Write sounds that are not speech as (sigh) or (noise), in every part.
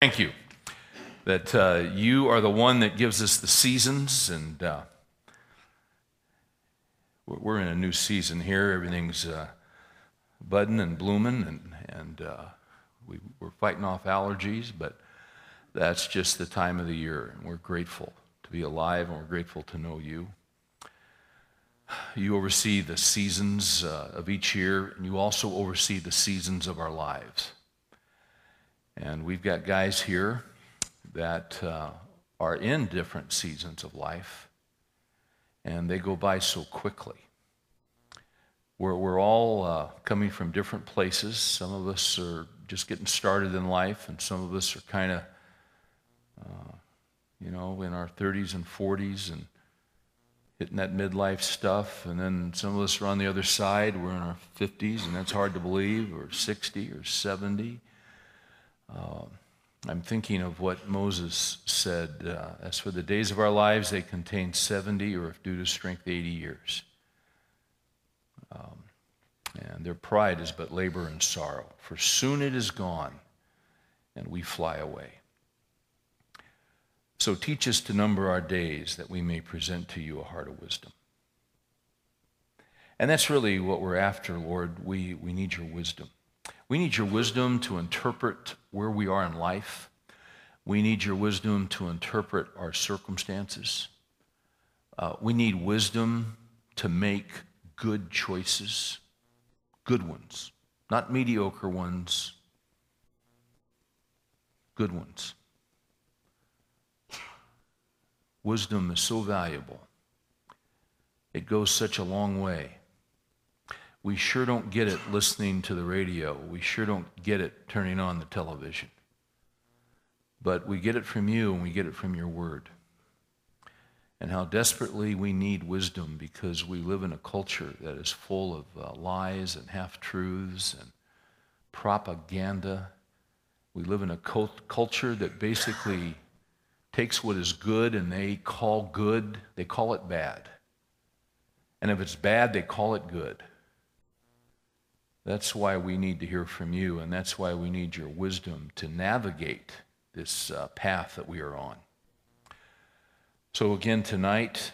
Thank you that uh, you are the one that gives us the seasons, and uh, we're in a new season here. Everything's uh, budding and blooming, and, and uh, we, we're fighting off allergies, but that's just the time of the year, and we're grateful to be alive, and we're grateful to know you. You oversee the seasons uh, of each year, and you also oversee the seasons of our lives. And we've got guys here that uh, are in different seasons of life, and they go by so quickly. We're, we're all uh, coming from different places. Some of us are just getting started in life, and some of us are kind of, uh, you know, in our 30s and 40s and hitting that midlife stuff. And then some of us are on the other side. We're in our 50s, and that's hard to believe, or 60 or 70. Uh, I'm thinking of what Moses said uh, As for the days of our lives, they contain 70, or if due to strength, 80 years. Um, and their pride is but labor and sorrow, for soon it is gone, and we fly away. So teach us to number our days that we may present to you a heart of wisdom. And that's really what we're after, Lord. We, we need your wisdom. We need your wisdom to interpret where we are in life. We need your wisdom to interpret our circumstances. Uh, we need wisdom to make good choices, good ones, not mediocre ones, good ones. Wisdom is so valuable. It goes such a long way we sure don't get it listening to the radio. We sure don't get it turning on the television. But we get it from you and we get it from your word. And how desperately we need wisdom because we live in a culture that is full of uh, lies and half truths and propaganda. We live in a cult- culture that basically takes what is good and they call good, they call it bad. And if it's bad, they call it good. That's why we need to hear from you, and that's why we need your wisdom to navigate this uh, path that we are on. So, again, tonight,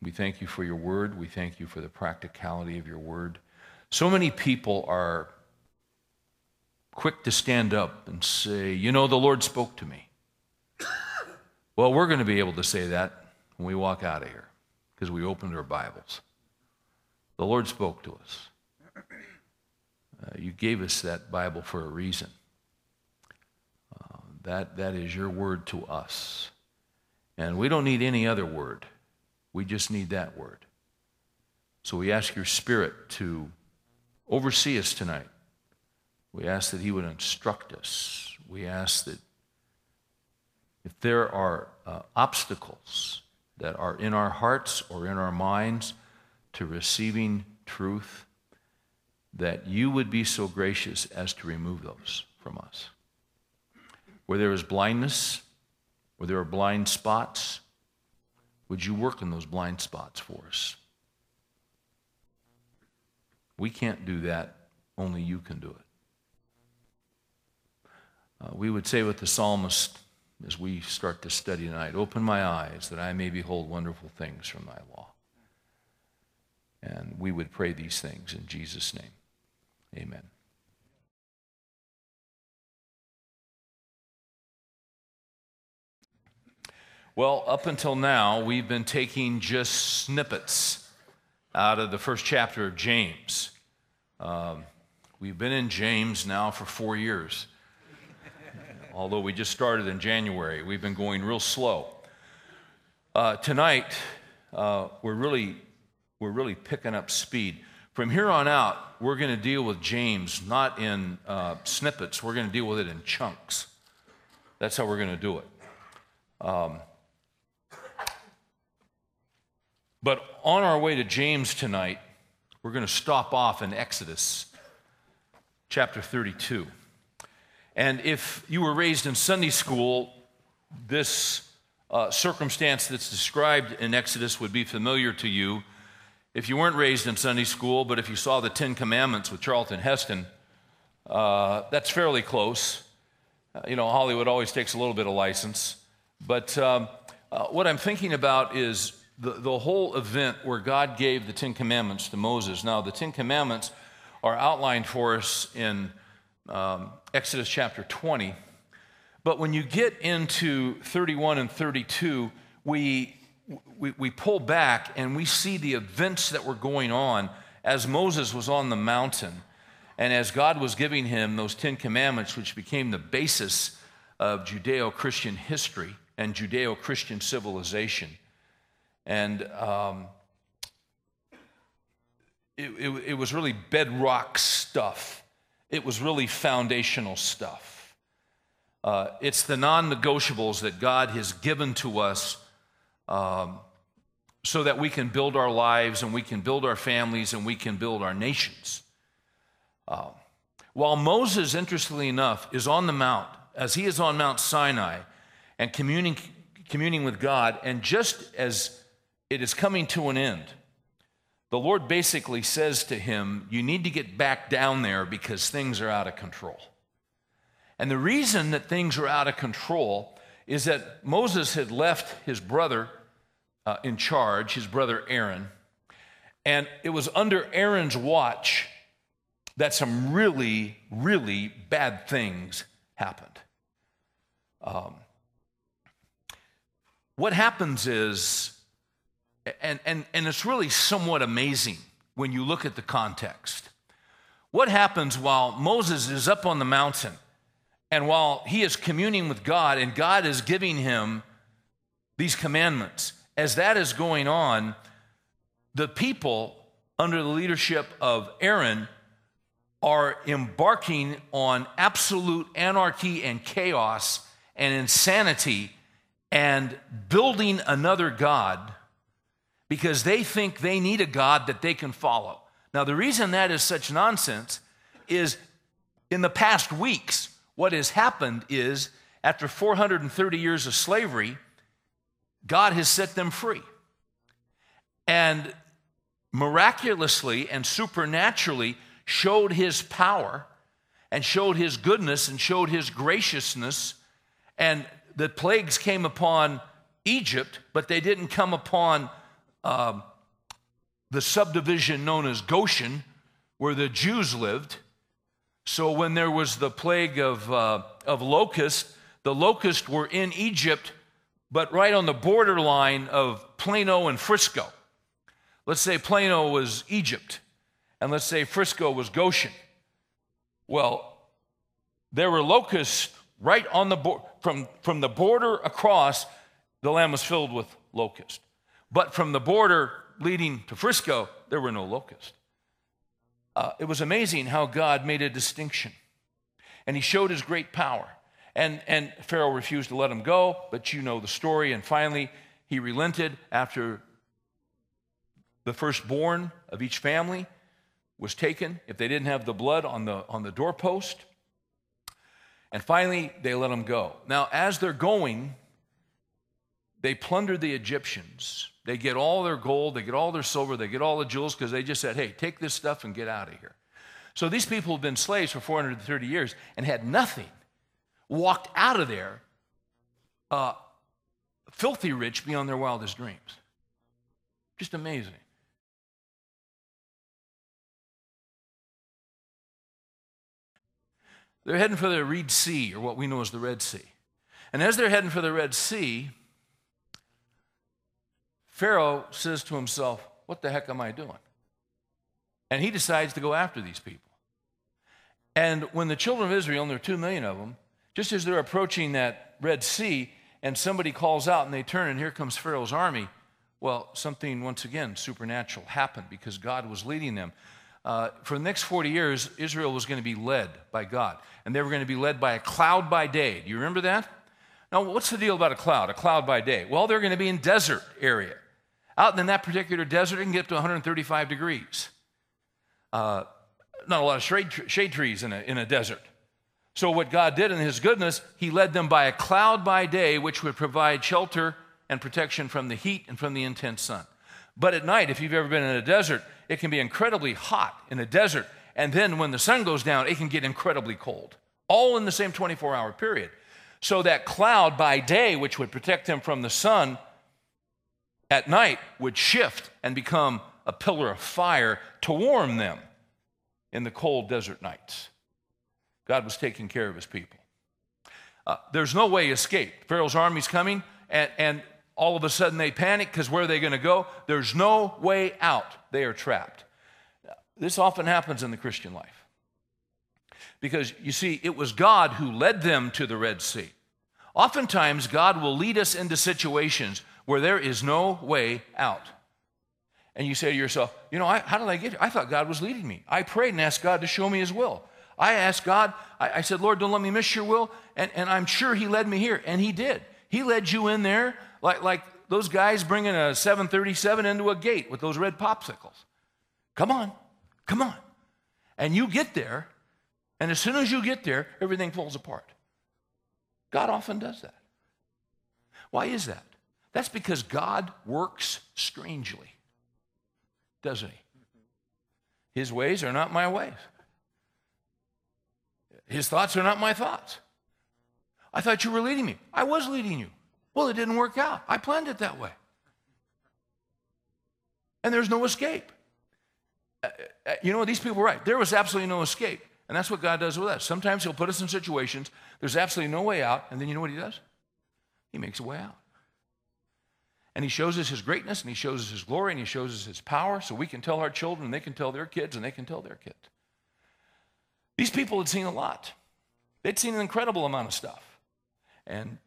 we thank you for your word. We thank you for the practicality of your word. So many people are quick to stand up and say, You know, the Lord spoke to me. (coughs) well, we're going to be able to say that when we walk out of here because we opened our Bibles. The Lord spoke to us. Uh, you gave us that Bible for a reason. Uh, that, that is your word to us. And we don't need any other word. We just need that word. So we ask your Spirit to oversee us tonight. We ask that He would instruct us. We ask that if there are uh, obstacles that are in our hearts or in our minds to receiving truth, that you would be so gracious as to remove those from us. Where there is blindness, where there are blind spots, would you work in those blind spots for us? We can't do that, only you can do it. Uh, we would say with the psalmist as we start to study tonight Open my eyes that I may behold wonderful things from thy law. And we would pray these things in Jesus' name. Amen. Well, up until now, we've been taking just snippets out of the first chapter of James. Um, we've been in James now for four years. Although we just started in January, we've been going real slow. Uh, tonight, uh, we're really we're really picking up speed. From here on out, we're going to deal with James not in uh, snippets, we're going to deal with it in chunks. That's how we're going to do it. Um, but on our way to James tonight, we're going to stop off in Exodus chapter 32. And if you were raised in Sunday school, this uh, circumstance that's described in Exodus would be familiar to you if you weren't raised in Sunday school, but if you saw the Ten Commandments with Charlton Heston, uh, that's fairly close. Uh, you know, Hollywood always takes a little bit of license. But um, uh, what I'm thinking about is the, the whole event where God gave the Ten Commandments to Moses. Now, the Ten Commandments are outlined for us in um, Exodus chapter 20. But when you get into 31 and 32, we, we, we pull back and we see the events that were going on as Moses was on the mountain and as God was giving him those Ten Commandments, which became the basis of Judeo Christian history and Judeo Christian civilization. And um, it, it, it was really bedrock stuff, it was really foundational stuff. Uh, it's the non negotiables that God has given to us um, so that we can build our lives and we can build our families and we can build our nations. Uh, while Moses, interestingly enough, is on the mount, as he is on Mount Sinai and communing, communing with God, and just as it is coming to an end, the Lord basically says to him, You need to get back down there because things are out of control. And the reason that things are out of control is that Moses had left his brother uh, in charge, his brother Aaron, and it was under Aaron's watch that some really, really bad things happened. Um, what happens is, and, and, and it's really somewhat amazing when you look at the context. What happens while Moses is up on the mountain and while he is communing with God and God is giving him these commandments, as that is going on, the people under the leadership of Aaron are embarking on absolute anarchy and chaos and insanity and building another God because they think they need a God that they can follow. Now, the reason that is such nonsense is in the past weeks, what has happened is after 430 years of slavery, God has set them free. And miraculously and supernaturally showed his power and showed his goodness and showed his graciousness. And the plagues came upon Egypt, but they didn't come upon um, the subdivision known as Goshen, where the Jews lived. So when there was the plague of, uh, of locusts, the locusts were in Egypt, but right on the borderline of Plano and Frisco. Let's say Plano was Egypt, and let's say Frisco was Goshen. Well, there were locusts right on the border, from, from the border across, the land was filled with locusts. But from the border leading to Frisco, there were no locusts uh, it was amazing how God made a distinction. And he showed his great power. And, and Pharaoh refused to let him go, but you know the story. And finally, he relented after the firstborn of each family was taken, if they didn't have the blood on the, on the doorpost. And finally, they let him go. Now, as they're going, they plunder the Egyptians they get all their gold, they get all their silver, they get all the jewels because they just said, hey, take this stuff and get out of here. So these people have been slaves for 430 years and had nothing, walked out of there uh, filthy rich beyond their wildest dreams. Just amazing. They're heading for the Red Sea, or what we know as the Red Sea. And as they're heading for the Red Sea, Pharaoh says to himself, What the heck am I doing? And he decides to go after these people. And when the children of Israel, and there are two million of them, just as they're approaching that Red Sea, and somebody calls out and they turn, and here comes Pharaoh's army, well, something once again supernatural happened because God was leading them. Uh, for the next 40 years, Israel was going to be led by God, and they were going to be led by a cloud by day. Do you remember that? Now, what's the deal about a cloud, a cloud by day? Well, they're going to be in desert area. Out in that particular desert, it can get up to 135 degrees. Uh, not a lot of shade, shade trees in a, in a desert. So, what God did in His goodness, He led them by a cloud by day, which would provide shelter and protection from the heat and from the intense sun. But at night, if you've ever been in a desert, it can be incredibly hot in a desert. And then when the sun goes down, it can get incredibly cold. all in the same 24 hour period. So that cloud by day, which would protect them from the sun, at night would shift and become a pillar of fire to warm them in the cold desert nights. God was taking care of his people. Uh, there's no way escape. Pharaoh's army's coming, and, and all of a sudden they panic because where are they going to go? There's no way out. They are trapped. This often happens in the Christian life. Because you see, it was God who led them to the Red Sea. Oftentimes, God will lead us into situations where there is no way out. And you say to yourself, you know, I, how did I get here? I thought God was leading me. I prayed and asked God to show me his will. I asked God, I, I said, Lord, don't let me miss your will. And, and I'm sure he led me here. And he did. He led you in there like, like those guys bringing a 737 into a gate with those red popsicles. Come on, come on. And you get there, and as soon as you get there, everything falls apart. God often does that. Why is that? That's because God works strangely, doesn't he? His ways are not my ways. His thoughts are not my thoughts. I thought you were leading me. I was leading you. Well, it didn't work out. I planned it that way. And there's no escape. Uh, uh, you know, what? these people were right. There was absolutely no escape. And that's what God does with us. Sometimes He'll put us in situations, there's absolutely no way out, and then you know what He does? He makes a way out. And He shows us His greatness, and He shows us His glory, and He shows us His power, so we can tell our children, and they can tell their kids, and they can tell their kids. These people had seen a lot, they'd seen an incredible amount of stuff. And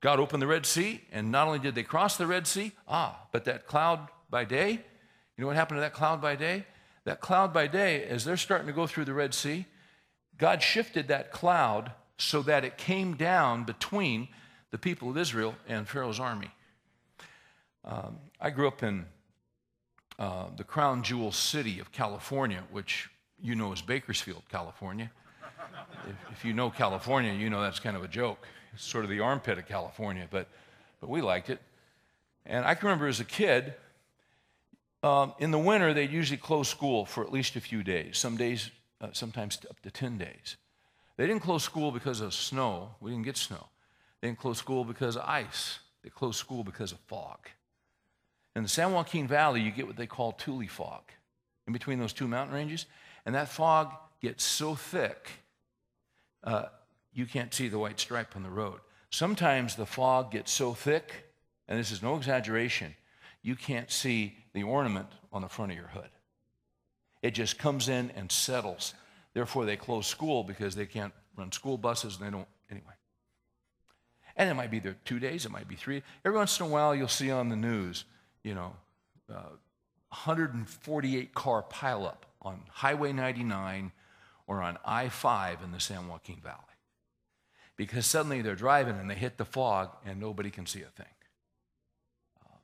God opened the Red Sea, and not only did they cross the Red Sea, ah, but that cloud by day, you know what happened to that cloud by day? That cloud by day, as they're starting to go through the Red Sea, God shifted that cloud so that it came down between the people of Israel and Pharaoh's army. Um, I grew up in uh, the crown jewel city of California, which you know as Bakersfield, California. if, if, you know California, you know that's kind of a joke. It's sort of the armpit of California, but, but we liked it. And I can remember as a kid, um, in the winter, they'd usually close school for at least a few days, some days, uh, sometimes up to 10 days. They didn't close school because of snow. We didn't get snow. They didn't close school because of ice. They closed school because of fog. In the San Joaquin Valley, you get what they call tule fog in between those two mountain ranges. And that fog gets so thick, uh, you can't see the white stripe on the road. Sometimes the fog gets so thick, and this is no exaggeration, you can't see the ornament on the front of your hood. It just comes in and settles. Therefore, they close school because they can't run school buses and they don't, anyway. And it might be there two days, it might be three. Every once in a while, you'll see on the news, you know, uh, 148 car pileup on Highway 99 or on I 5 in the San Joaquin Valley. Because suddenly they're driving and they hit the fog and nobody can see a thing. Uh,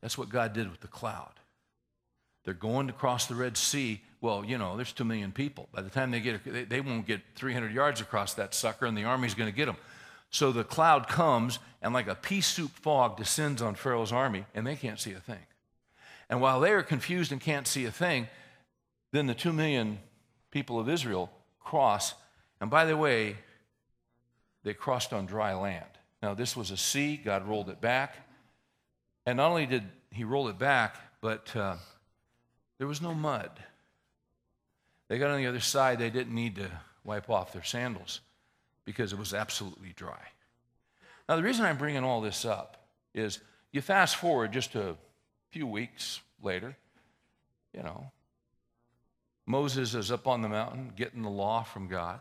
that's what God did with the cloud. They're going to cross the Red Sea. Well, you know, there's two million people. By the time they get, they, they won't get 300 yards across that sucker, and the army's going to get them. So the cloud comes, and like a pea soup fog descends on Pharaoh's army, and they can't see a thing. And while they are confused and can't see a thing, then the two million people of Israel cross. And by the way, they crossed on dry land. Now, this was a sea, God rolled it back. And not only did he roll it back, but uh, there was no mud. They got on the other side, they didn't need to wipe off their sandals because it was absolutely dry. Now, the reason I'm bringing all this up is you fast forward just a few weeks later, you know, Moses is up on the mountain getting the law from God.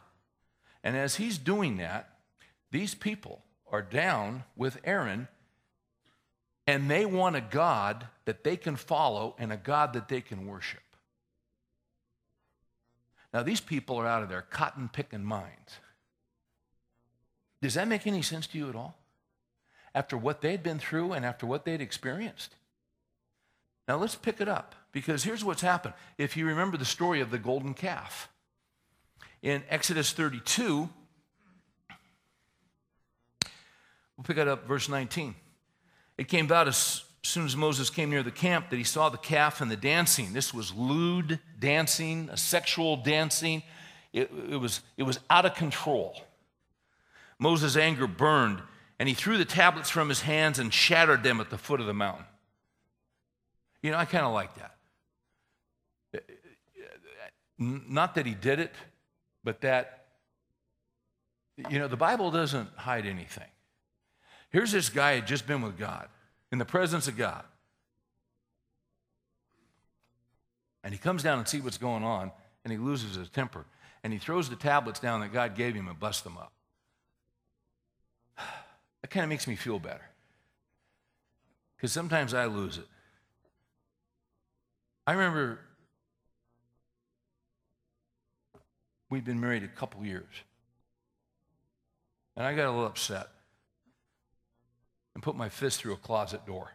And as he's doing that, these people are down with Aaron and they want a God that they can follow and a God that they can worship. Now, these people are out of their cotton picking minds. Does that make any sense to you at all? After what they'd been through and after what they'd experienced? Now, let's pick it up because here's what's happened. If you remember the story of the golden calf, in Exodus 32, we'll pick it up, verse 19. It came about as soon as Moses came near the camp, that he saw the calf and the dancing. This was lewd dancing, a sexual dancing. It, it, was, it was out of control. Moses' anger burned, and he threw the tablets from his hands and shattered them at the foot of the mountain. You know, I kind of like that. Not that he did it, but that, you know, the Bible doesn't hide anything. Here's this guy had just been with God, in the presence of God. And he comes down and sees what's going on, and he loses his temper. And he throws the tablets down that God gave him and busts them up. That kind of makes me feel better. Because sometimes I lose it. I remember we'd been married a couple years. And I got a little upset and put my fist through a closet door.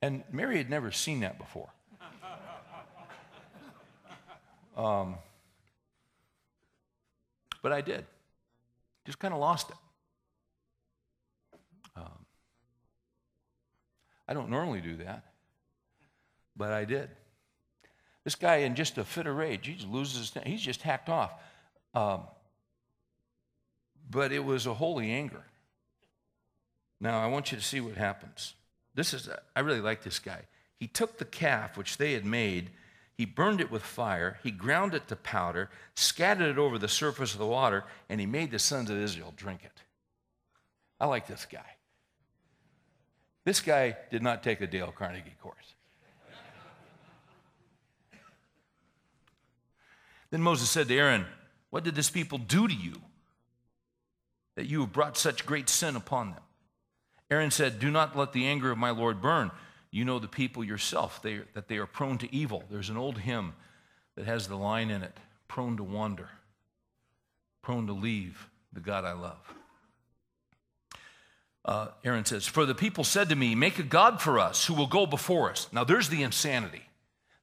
And Mary had never seen that before. Um, but I did. Just kind of lost it. Um, I don't normally do that, but I did. This guy, in just a fit of rage, he just loses his, he's just hacked off. Um, but it was a holy anger. Now, I want you to see what happens. This is, I really like this guy. He took the calf which they had made, he burned it with fire, he ground it to powder, scattered it over the surface of the water, and he made the sons of Israel drink it. I like this guy. This guy did not take a Dale Carnegie course. then Moses said to Aaron, What did this people do to you that you have brought such great sin upon them? Aaron said, Do not let the anger of my Lord burn. You know the people yourself, they, that they are prone to evil. There's an old hymn that has the line in it prone to wander, prone to leave the God I love uh, Aaron says, For the people said to me, Make a God for us who will go before us. Now there's the insanity.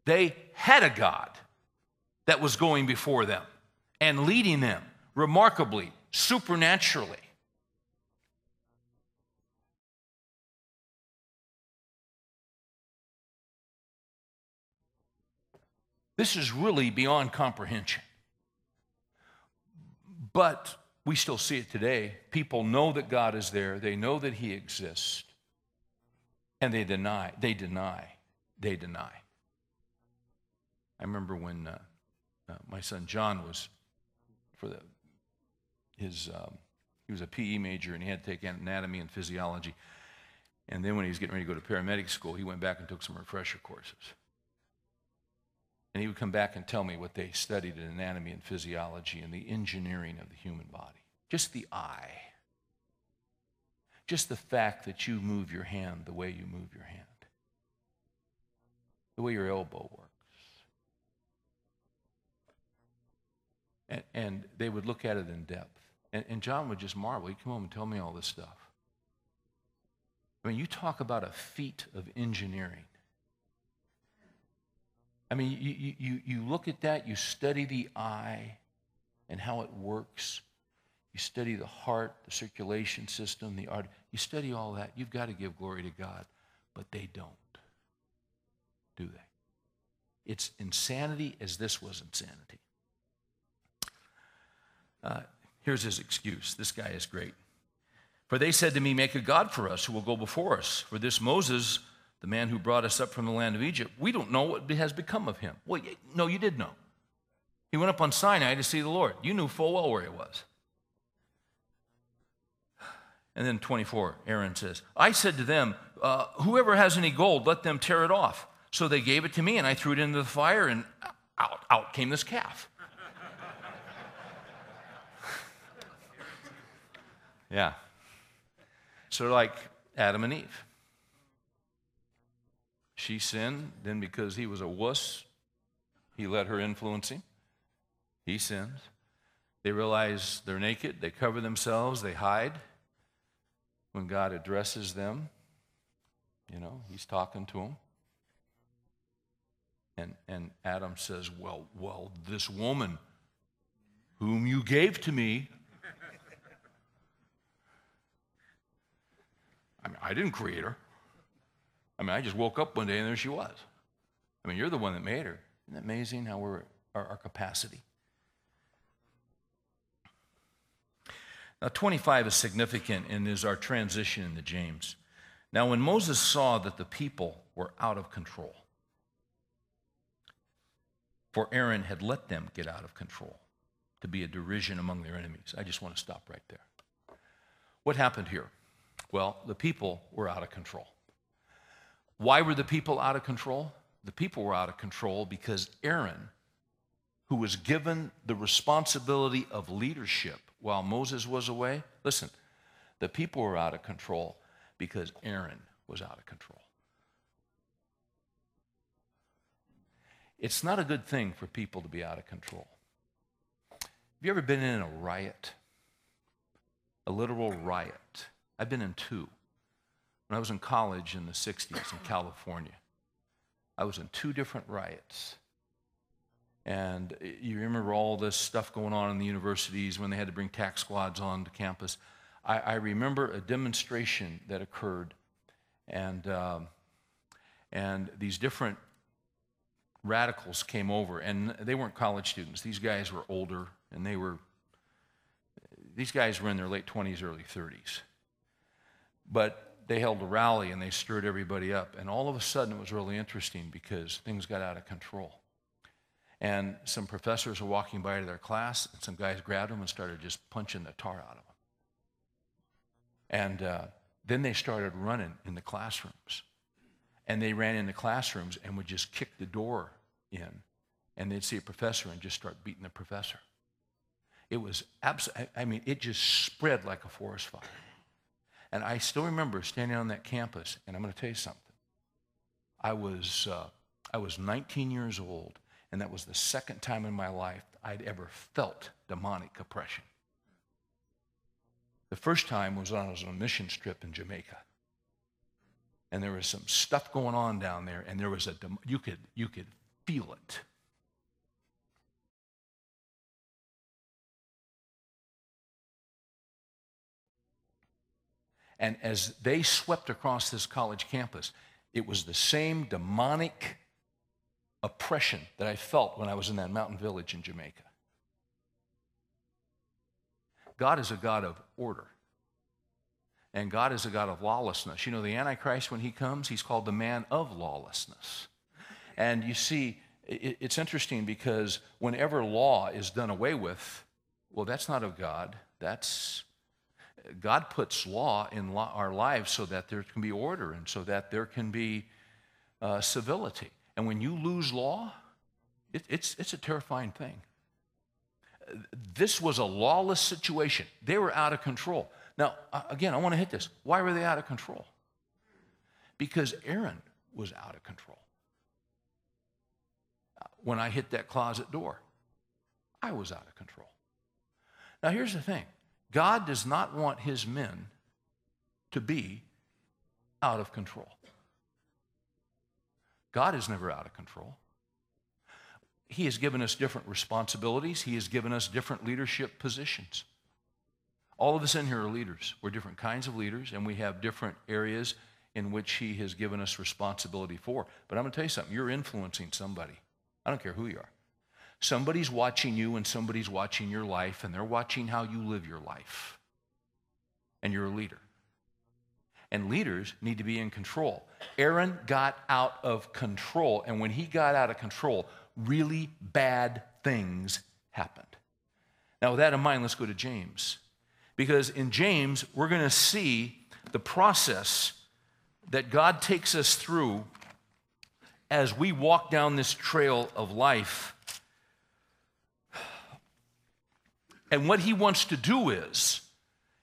They had a God that was going before them and leading them remarkably, supernaturally. This is really beyond comprehension. But we still see it today. People know that God is there, they know that He exists, and they deny, they deny, they deny. I remember when uh, uh, my son John was for the, his, um, he was a PE major and he had to take anatomy and physiology. And then when he was getting ready to go to paramedic school, he went back and took some refresher courses. And he would come back and tell me what they studied in anatomy and physiology and the engineering of the human body. Just the eye. Just the fact that you move your hand the way you move your hand, the way your elbow works. And, and they would look at it in depth. And, and John would just marvel. He'd come home and tell me all this stuff. I mean, you talk about a feat of engineering. I mean, you, you, you look at that, you study the eye and how it works, you study the heart, the circulation system, the art. You study all that. You've got to give glory to God. But they don't, do they? It's insanity as this was insanity. Uh, here's his excuse. This guy is great. For they said to me, Make a God for us who will go before us. For this Moses, the man who brought us up from the land of Egypt, we don't know what has become of him. Well, no, you did know. He went up on Sinai to see the Lord. You knew full well where he was. And then 24, Aaron says, I said to them, uh, Whoever has any gold, let them tear it off. So they gave it to me, and I threw it into the fire, and out, out came this calf. (laughs) yeah. So, like Adam and Eve. She sinned, then because he was a wuss, he let her influence him. He sins. They realize they're naked, they cover themselves, they hide when God addresses them, you know, he's talking to them. And, and Adam says, well, well, this woman whom you gave to me, I mean, I didn't create her. I mean, I just woke up one day and there she was. I mean, you're the one that made her. Isn't that amazing how we're our, our capacity? Now, 25 is significant and is our transition into James. Now, when Moses saw that the people were out of control, for Aaron had let them get out of control to be a derision among their enemies. I just want to stop right there. What happened here? Well, the people were out of control. Why were the people out of control? The people were out of control because Aaron, who was given the responsibility of leadership while Moses was away, listen, the people were out of control because Aaron was out of control. It's not a good thing for people to be out of control. Have you ever been in a riot? A literal riot. I've been in two. When I was in college in the 60s in California, I was in two different riots. And you remember all this stuff going on in the universities when they had to bring tac squads onto campus. I, I remember a demonstration that occurred, and, um, and these different radicals came over, and they weren't college students. These guys were older, and they were, these guys were in their late 20s, early 30s. But they held a rally and they stirred everybody up. And all of a sudden, it was really interesting because things got out of control. And some professors were walking by to their class, and some guys grabbed them and started just punching the tar out of them. And uh, then they started running in the classrooms. And they ran in the classrooms and would just kick the door in. And they'd see a professor and just start beating the professor. It was absolutely, I mean, it just spread like a forest fire. And I still remember standing on that campus, and I'm going to tell you something. I was, uh, I was 19 years old, and that was the second time in my life I'd ever felt demonic oppression. The first time was when I was on a mission trip in Jamaica. And there was some stuff going on down there, and there was a, you could, you could feel it. And as they swept across this college campus, it was the same demonic oppression that I felt when I was in that mountain village in Jamaica. God is a God of order. And God is a God of lawlessness. You know, the Antichrist, when he comes, he's called the man of lawlessness. And you see, it's interesting because whenever law is done away with, well, that's not of God. That's God puts law in our lives so that there can be order and so that there can be uh, civility. And when you lose law, it, it's, it's a terrifying thing. This was a lawless situation. They were out of control. Now, uh, again, I want to hit this. Why were they out of control? Because Aaron was out of control. Uh, when I hit that closet door, I was out of control. Now, here's the thing God does not want his men to be out of control. God is never out of control. He has given us different responsibilities, He has given us different leadership positions. All of us in here are leaders. We're different kinds of leaders, and we have different areas in which He has given us responsibility for. But I'm going to tell you something you're influencing somebody. I don't care who you are. Somebody's watching you and somebody's watching your life, and they're watching how you live your life. And you're a leader. And leaders need to be in control. Aaron got out of control, and when he got out of control, really bad things happened. Now, with that in mind, let's go to James. Because in James, we're going to see the process that God takes us through as we walk down this trail of life And what he wants to do is,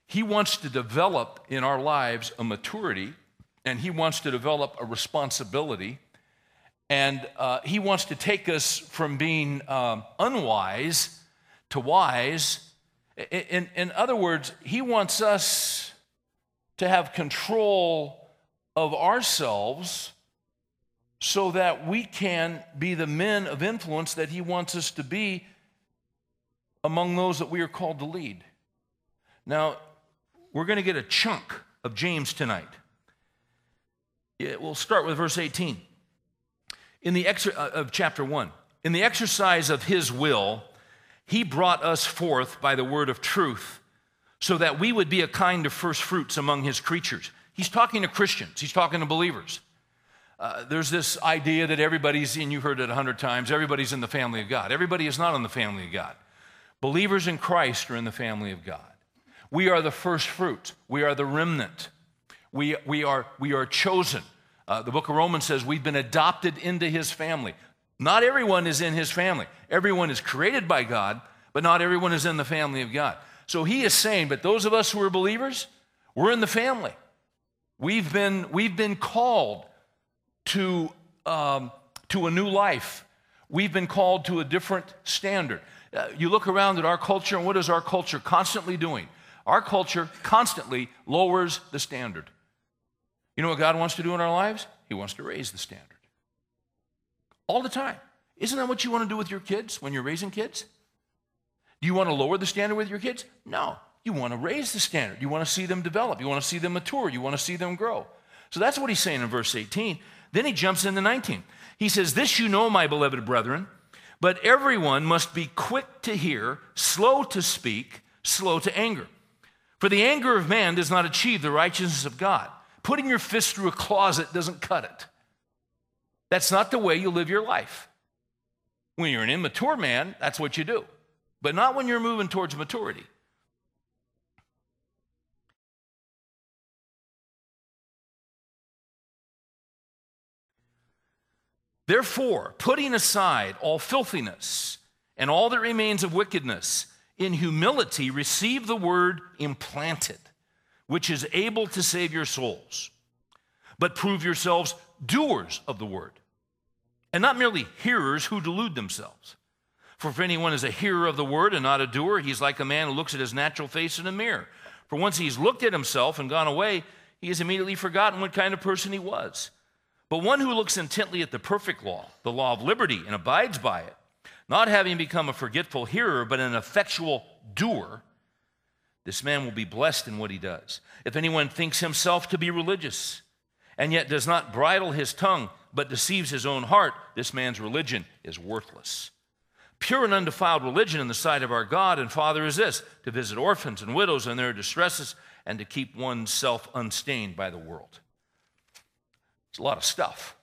he wants to develop in our lives a maturity, and he wants to develop a responsibility, and uh, he wants to take us from being um, unwise to wise. In, in other words, he wants us to have control of ourselves so that we can be the men of influence that he wants us to be among those that we are called to lead. Now, we're going to get a chunk of James tonight. we'll start with verse 18. In the exer- uh, of chapter 1, in the exercise of his will, he brought us forth by the word of truth so that we would be a kind of first fruits among his creatures. He's talking to Christians, he's talking to believers. Uh, there's this idea that everybody's, and you've heard it a hundred times, everybody's in the family of God. Everybody is not in the family of God. Believers in Christ are in the family of God. We are the first fruit, we are the remnant, we, we, are, we are chosen. Uh, the book of Romans says we've been adopted into his family. Not everyone is in his family. Everyone is created by God, but not everyone is in the family of God. So he is saying, but those of us who are believers, we're in the family. We've been, we've been called to, um, to a new life. We've been called to a different standard. Uh, you look around at our culture, and what is our culture constantly doing? Our culture constantly lowers the standard. You know what God wants to do in our lives? He wants to raise the standard. All the time. Isn't that what you want to do with your kids when you're raising kids? Do you want to lower the standard with your kids? No. You want to raise the standard. You want to see them develop. You want to see them mature. You want to see them grow. So that's what he's saying in verse 18. Then he jumps into 19. He says, This you know, my beloved brethren, but everyone must be quick to hear, slow to speak, slow to anger. For the anger of man does not achieve the righteousness of God. Putting your fist through a closet doesn't cut it. That's not the way you live your life. When you're an immature man, that's what you do, but not when you're moving towards maturity. Therefore, putting aside all filthiness and all that remains of wickedness, in humility receive the word implanted, which is able to save your souls. But prove yourselves doers of the word, and not merely hearers who delude themselves. For if anyone is a hearer of the word and not a doer, he's like a man who looks at his natural face in a mirror. For once he's looked at himself and gone away, he has immediately forgotten what kind of person he was. But one who looks intently at the perfect law, the law of liberty, and abides by it, not having become a forgetful hearer, but an effectual doer, this man will be blessed in what he does. If anyone thinks himself to be religious, and yet does not bridle his tongue, but deceives his own heart, this man's religion is worthless. Pure and undefiled religion in the sight of our God and Father is this to visit orphans and widows in their distresses and to keep oneself unstained by the world. It's a lot of stuff,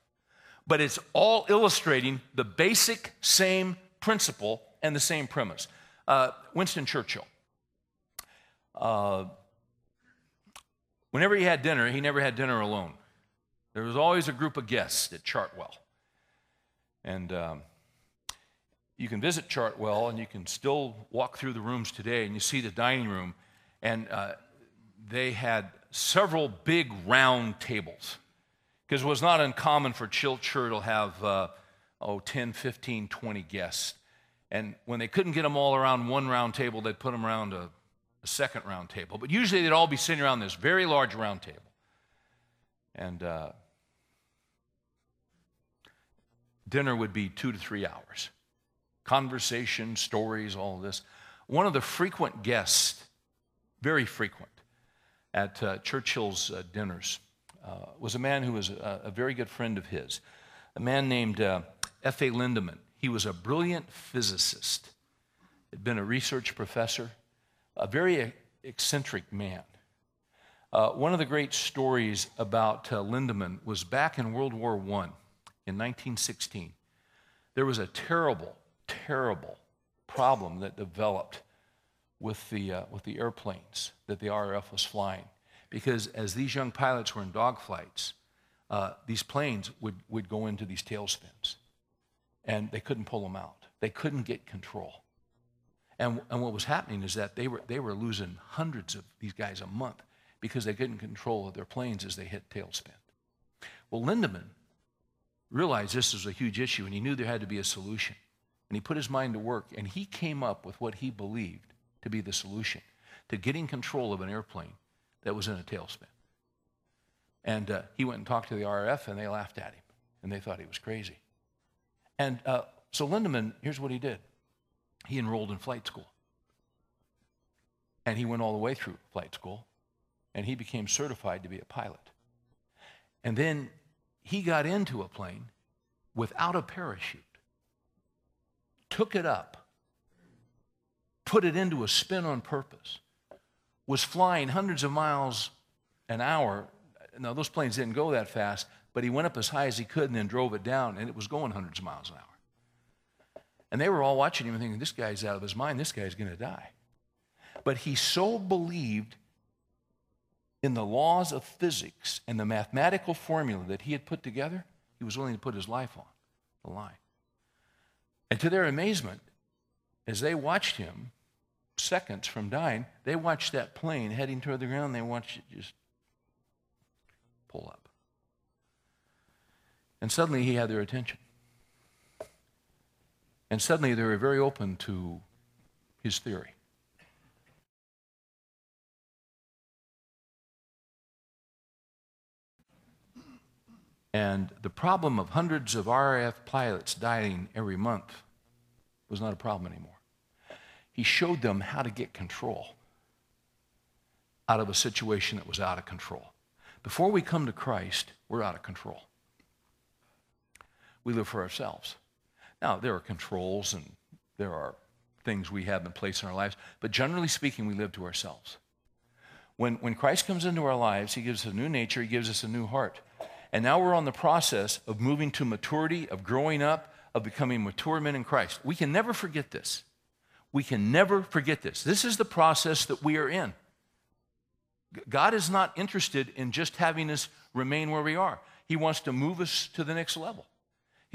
but it's all illustrating the basic same principle and the same premise. Uh, Winston Churchill. Uh, whenever he had dinner, he never had dinner alone. There was always a group of guests at Chartwell. And um, you can visit Chartwell and you can still walk through the rooms today and you see the dining room. And uh, they had several big round tables because it was not uncommon for Churchill to have uh, oh, 10, 15, 20 guests. And when they couldn't get them all around one round table, they'd put them around a, a second round table. But usually they'd all be sitting around this very large round table. And uh, dinner would be two to three hours. Conversation, stories, all this. One of the frequent guests, very frequent, at uh, Churchill's uh, dinners uh, was a man who was a, a, very good friend of his, a man named uh, F.A. Lindemann. He was a brilliant physicist, had been a research professor, a very eccentric man. Uh, one of the great stories about uh, Lindemann was back in World War I in 1916. There was a terrible, terrible problem that developed with the, uh, with the airplanes that the RAF was flying because as these young pilots were in dogfights, uh, these planes would, would go into these tailspins and they couldn't pull them out. They couldn't get control. And, and what was happening is that they were, they were losing hundreds of these guys a month because they couldn't control their planes as they hit tailspin. Well, Lindemann realized this was a huge issue and he knew there had to be a solution. And he put his mind to work and he came up with what he believed to be the solution to getting control of an airplane that was in a tailspin. And uh, he went and talked to the RAF, and they laughed at him, and they thought he was crazy. And uh, so Lindemann, here's what he did he enrolled in flight school. And he went all the way through flight school, and he became certified to be a pilot. And then he got into a plane without a parachute, took it up, put it into a spin on purpose, was flying hundreds of miles an hour. Now, those planes didn't go that fast, but he went up as high as he could and then drove it down, and it was going hundreds of miles an hour. And they were all watching him and thinking, this guy's out of his mind, this guy's going to die. But he so believed in the laws of physics and the mathematical formula that he had put together, he was willing to put his life on the line. And to their amazement, as they watched him, seconds from dying, they watched that plane heading toward the ground, they watched it just pull up. And suddenly he had their attention. And suddenly they were very open to his theory. And the problem of hundreds of RAF pilots dying every month was not a problem anymore. He showed them how to get control out of a situation that was out of control. Before we come to Christ, we're out of control. We live for ourselves. Now, there are controls and there are things we have in place in our lives, but generally speaking, we live to ourselves. When, when Christ comes into our lives, He gives us a new nature, He gives us a new heart. And now we're on the process of moving to maturity, of growing up, of becoming mature men in Christ. We can never forget this. We can never forget this. This is the process that we are in. God is not interested in just having us remain where we are. He wants to move us to the next level.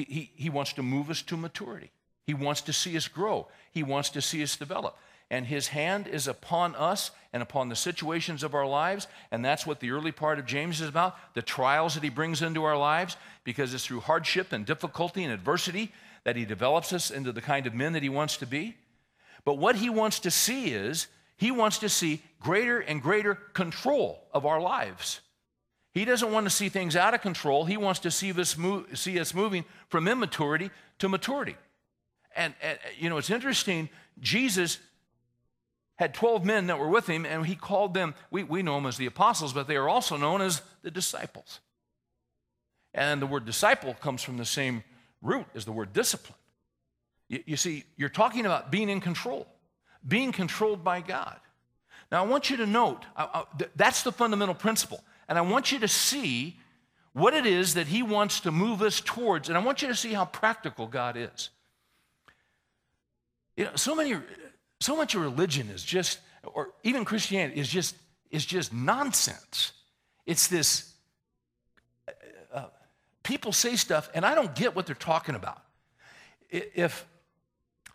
He, he, wants to move us to maturity. He wants to see us grow. He wants to see us develop and his hand is upon us and upon the situations of our lives. And that's what the early part of James is about the trials that he brings into our lives, because it's through hardship and difficulty and adversity that he develops us into the kind of men that he wants to be. But what he wants to see is he wants to see greater and greater control of our lives. He doesn't want to see things out of control. He wants to see us, move, see us moving from immaturity to maturity. And, and, you know, it's interesting. Jesus had 12 men that were with him, and he called them, we, we know them as the apostles, but they are also known as the disciples. And the word disciple comes from the same root as the word discipline. You, you see, you're talking about being in control, being controlled by God. Now, I want you to note I, I, th- that's the fundamental principle. And I want you to see what it is that He wants to move us towards. And I want you to see how practical God is. You know, so many so much of religion is just, or even Christianity is just, is just nonsense. It's this, uh, uh, people say stuff and I don't get what they're talking about. If,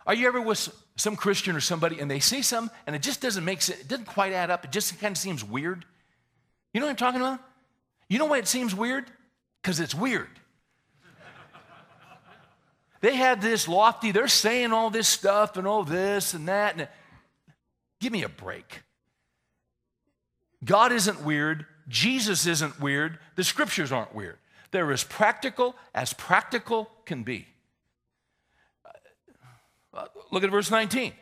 are you ever with some Christian or somebody and they say something and it just doesn't make sense, it doesn't quite add up, it just kind of seems weird? You know what I'm talking about? You know why it seems weird? Because it's weird. They had this lofty, they're saying all this stuff and all this and that. And give me a break. God isn't weird. Jesus isn't weird. The scriptures aren't weird. They're as practical as practical can be. Uh, look at verse 19.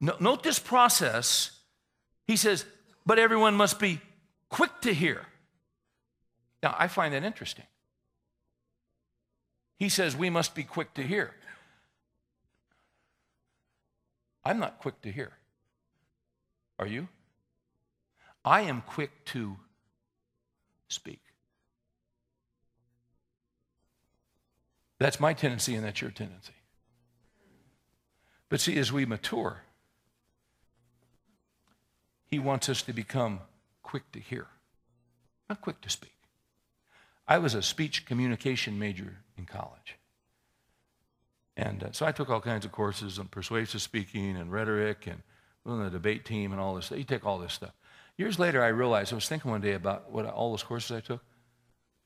Note this process. He says, but everyone must be quick to hear. Now, I find that interesting. He says we must be quick to hear. I'm not quick to hear. Are you? I am quick to speak. That's my tendency, and that's your tendency. But see, as we mature, He wants us to become quick to hear, not quick to speak. I was a speech communication major in college. And uh, so I took all kinds of courses on persuasive speaking and rhetoric and on the debate team and all this. Stuff. You take all this stuff. Years later, I realized, I was thinking one day about what all those courses I took.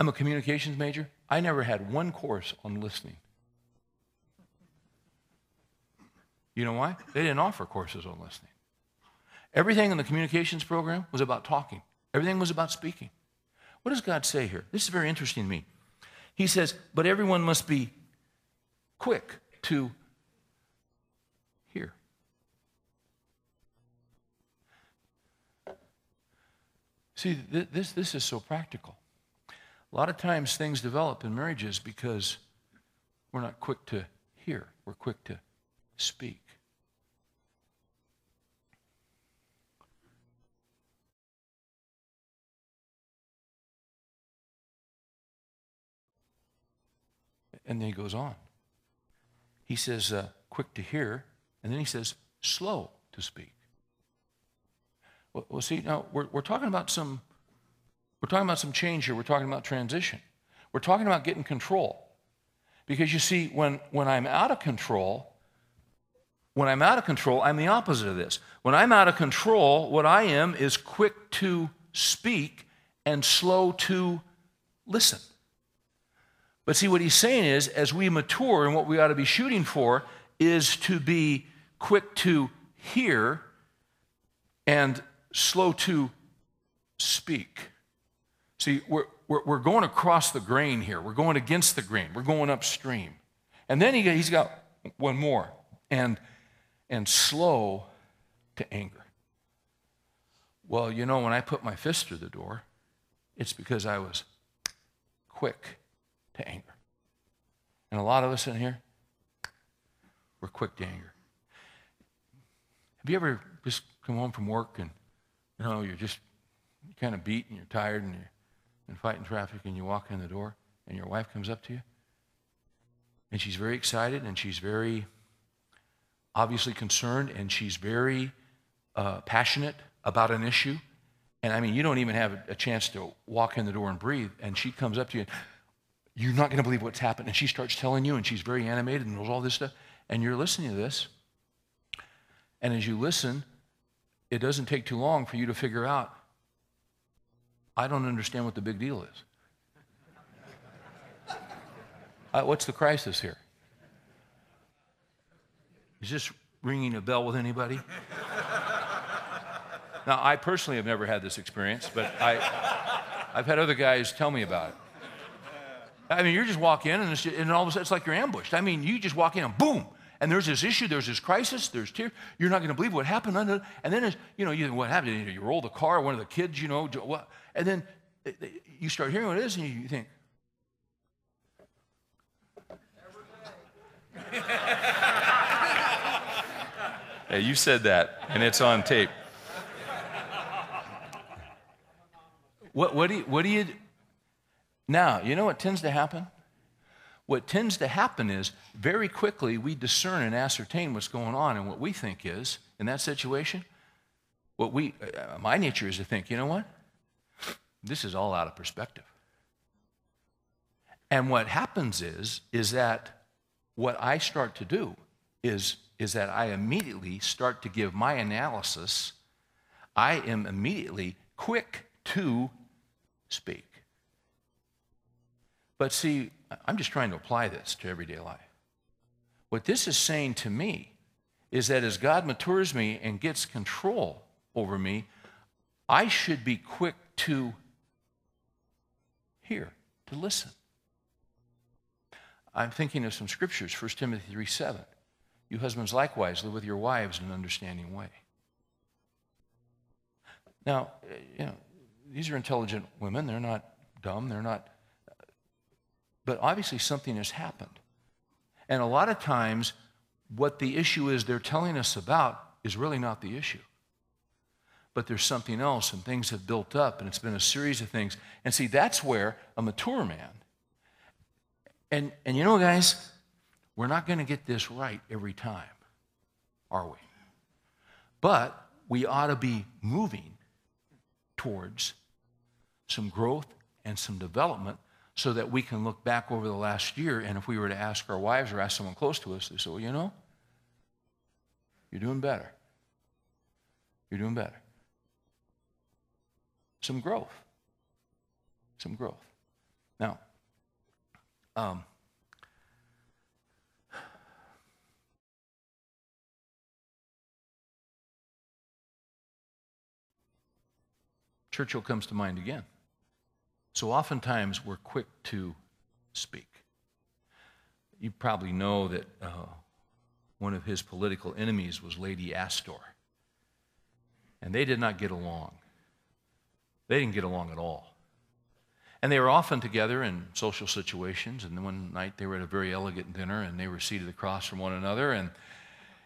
I'm a communications major. I never had one course on listening. You know why? They didn't offer courses on listening. Everything in the communications program was about talking, everything was about speaking. What does God say here? This is very interesting to me. He says, but everyone must be quick to hear. See, th- this, this is so practical. A lot of times things develop in marriages because we're not quick to hear, we're quick to speak. And then he goes on. He says, uh, quick to hear, and then he says, slow to speak. Well, well see, now we're, we're talking about some we're talking about some change here. We're talking about transition. We're talking about getting control. Because you see, when, when I'm out of control, when I'm out of control, I'm the opposite of this. When I'm out of control, what I am is quick to speak and slow to listen. But see, what he's saying is, as we mature, and what we ought to be shooting for is to be quick to hear and slow to speak. See, we're, we're, we're going across the grain here. We're going against the grain. We're going upstream. And then he, he's got one more and, and slow to anger. Well, you know, when I put my fist through the door, it's because I was quick to anger. And a lot of us in here, we're quick to anger. Have you ever just come home from work and, you know, you're just kind of beat and you're tired and you're and fighting traffic and you walk in the door and your wife comes up to you and she's very excited and she's very obviously concerned and she's very uh, passionate about an issue. And I mean, you don't even have a chance to walk in the door and breathe. And she comes up to you and you're not going to believe what's happened. And she starts telling you, and she's very animated and knows all this stuff. And you're listening to this. And as you listen, it doesn't take too long for you to figure out I don't understand what the big deal is. Uh, what's the crisis here? Is this ringing a bell with anybody? now, I personally have never had this experience, but I, I've had other guys tell me about it. I mean, you just walk in and, just, and all of a sudden it's like you're ambushed. I mean, you just walk in and boom, and there's this issue, there's this crisis, there's tears. You're not going to believe what happened. And then, you know, you, what happened? You roll the car, one of the kids, you know, what? And then eh, eh, you start hearing what it is, and you think, (laughs) hey, you said that, and it's on tape. What, what, do you, what do you. Now, you know what tends to happen? What tends to happen is very quickly we discern and ascertain what's going on, and what we think is, in that situation, what we, uh, my nature is to think, you know what? This is all out of perspective. And what happens is, is that what I start to do is, is that I immediately start to give my analysis. I am immediately quick to speak. But see, I'm just trying to apply this to everyday life. What this is saying to me is that as God matures me and gets control over me, I should be quick to hear, to listen. I'm thinking of some scriptures, 1 Timothy 3 7. You husbands likewise live with your wives in an understanding way. Now, eh, you know, these are intelligent women. They're not dumb. They're not. But obviously, something has happened. And a lot of times, what the issue is they're telling us about is really not the issue but there's something else and things have built up and it's been a series of things. And see, that's where a mature man, and, and you know, guys, we're not going to get this right every time, are we? But we ought to be moving towards some growth and some development so that we can look back over the last year and if we were to ask our wives or ask someone close to us, they say, well, you know, you're doing better. You're doing better some growth. Some growth. Now, um, Churchill comes to mind again. So oftentimes we're quick to speak. You probably know that uh, one of his political enemies was Lady Astor. And they did not get along. They didn't get along at all. And they were often together in social situations. And one night they were at a very elegant dinner and they were seated across from one another. And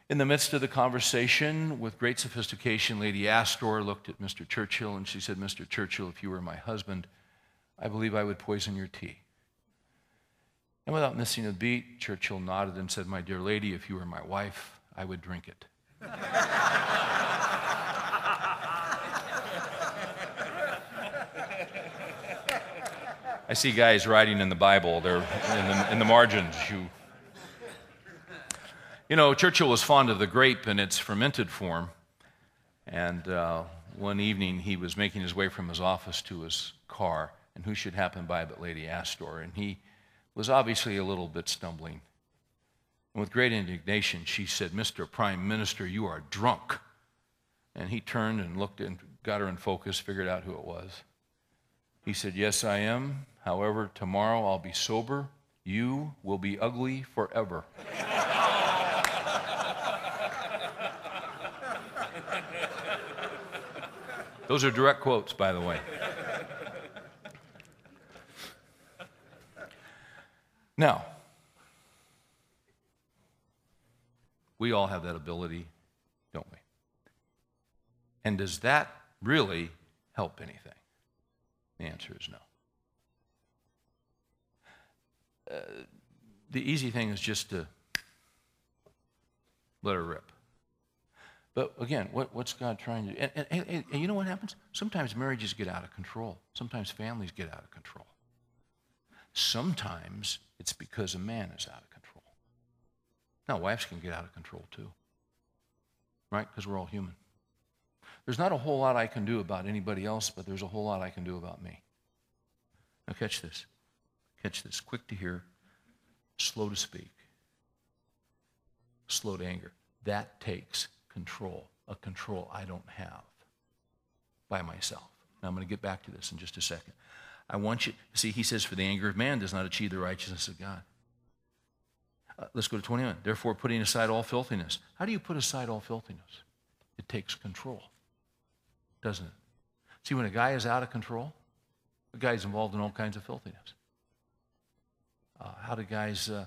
in the midst of the conversation, with great sophistication, Lady Astor looked at Mr. Churchill and she said, Mr. Churchill, if you were my husband, I believe I would poison your tea. And without missing a beat, Churchill nodded and said, My dear lady, if you were my wife, I would drink it. I see guys writing in the Bible. They're in the, in the margins. You, you know, Churchill was fond of the grape in its fermented form. And uh, one evening he was making his way from his office to his car, and who should happen by but Lady Astor? And he was obviously a little bit stumbling. And with great indignation, she said, Mr. Prime Minister, you are drunk. And he turned and looked and got her in focus, figured out who it was. He said, Yes, I am. However, tomorrow I'll be sober. You will be ugly forever. (laughs) Those are direct quotes, by the way. Now, we all have that ability, don't we? And does that really help anything? The answer is no. Uh, the easy thing is just to let her rip. But again, what, what's God trying to do? And, and, and, and you know what happens? Sometimes marriages get out of control. Sometimes families get out of control. Sometimes it's because a man is out of control. Now, wives can get out of control too, right? Because we're all human. There's not a whole lot I can do about anybody else, but there's a whole lot I can do about me. Now, catch this. Catch this. Quick to hear, slow to speak, slow to anger. That takes control, a control I don't have by myself. Now, I'm going to get back to this in just a second. I want you, see, he says, for the anger of man does not achieve the righteousness of God. Uh, let's go to 21. Therefore, putting aside all filthiness. How do you put aside all filthiness? It takes control, doesn't it? See, when a guy is out of control, a guy's involved in all kinds of filthiness. Uh, how do guys, uh,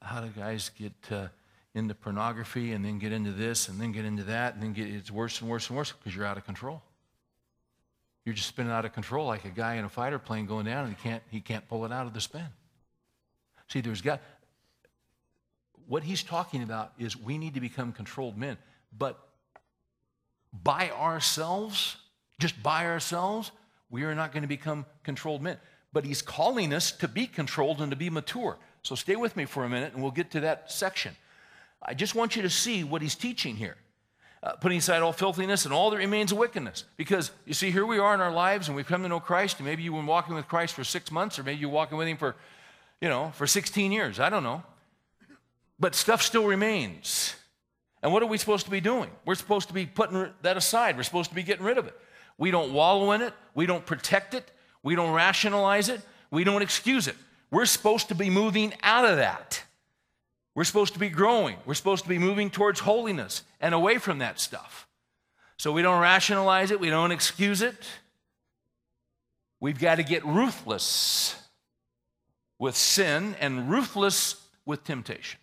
how do guys get uh, into pornography and then get into this and then get into that and then get it's worse and worse and worse because you're out of control. You're just spinning out of control like a guy in a fighter plane going down and he can't, he can't pull it out of the spin. See, there's got, what he's talking about is we need to become controlled men. But by ourselves, just by ourselves, we are not going to become controlled men. But he's calling us to be controlled and to be mature. So stay with me for a minute and we'll get to that section. I just want you to see what he's teaching here uh, putting aside all filthiness and all that remains of wickedness. Because you see, here we are in our lives and we've come to know Christ, and maybe you've been walking with Christ for six months, or maybe you're walking with Him for, you know, for 16 years. I don't know. But stuff still remains. And what are we supposed to be doing? We're supposed to be putting that aside. We're supposed to be getting rid of it. We don't wallow in it. We don't protect it. We don't rationalize it. We don't excuse it. We're supposed to be moving out of that. We're supposed to be growing. We're supposed to be moving towards holiness and away from that stuff. So we don't rationalize it, we don't excuse it. We've got to get ruthless with sin and ruthless with temptation.